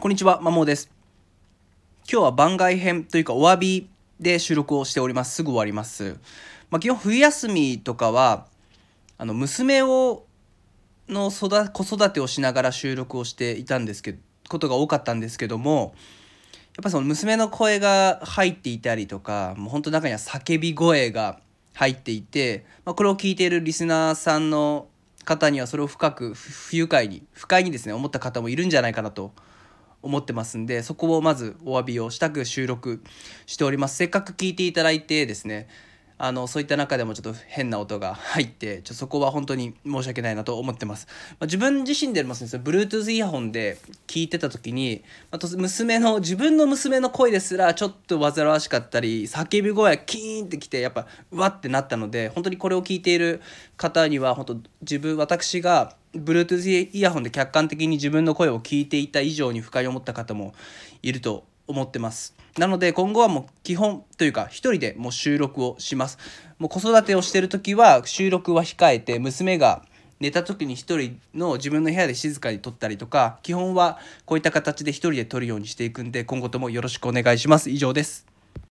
こんにちは、まもです。今日は番外編というかお詫びで収録をしております。すぐ終わります。まあ、基本冬休みとかは、あの、娘を、の育子育てをしながら収録をしていたんですけど、ことが多かったんですけども、やっぱその娘の声が入っていたりとか、もう本当中には叫び声が入っていて、まあ、これを聞いているリスナーさんの方にはそれを深く不愉快に不快にですね思った方もいるんじゃないかなと思ってますんでそこをまずお詫びをしたく収録しております。せっかく聞いていただいてですねあのそういった中でもちょっと変な音が入ってちょそこは本当に申し訳ないなと思ってます、まあ、自分自身でもですね。Bluetooth イヤホンで聞いてた時に、まあ、娘の自分の娘の声ですらちょっと煩わしかったり叫び声がキーンってきてやっぱうわってなったので本当にこれを聞いている方には本当自分私が Bluetooth イヤホンで客観的に自分の声を聞いていた以上に不快に思った方もいると思ってます。なので今後はもう基本というか一人でもう収録をします。もう子育てをしてる時は収録は控えて娘が寝た時に一人の自分の部屋で静かに撮ったりとか基本はこういった形で一人で撮るようにしていくんで今後ともよろしくお願いします。以上です。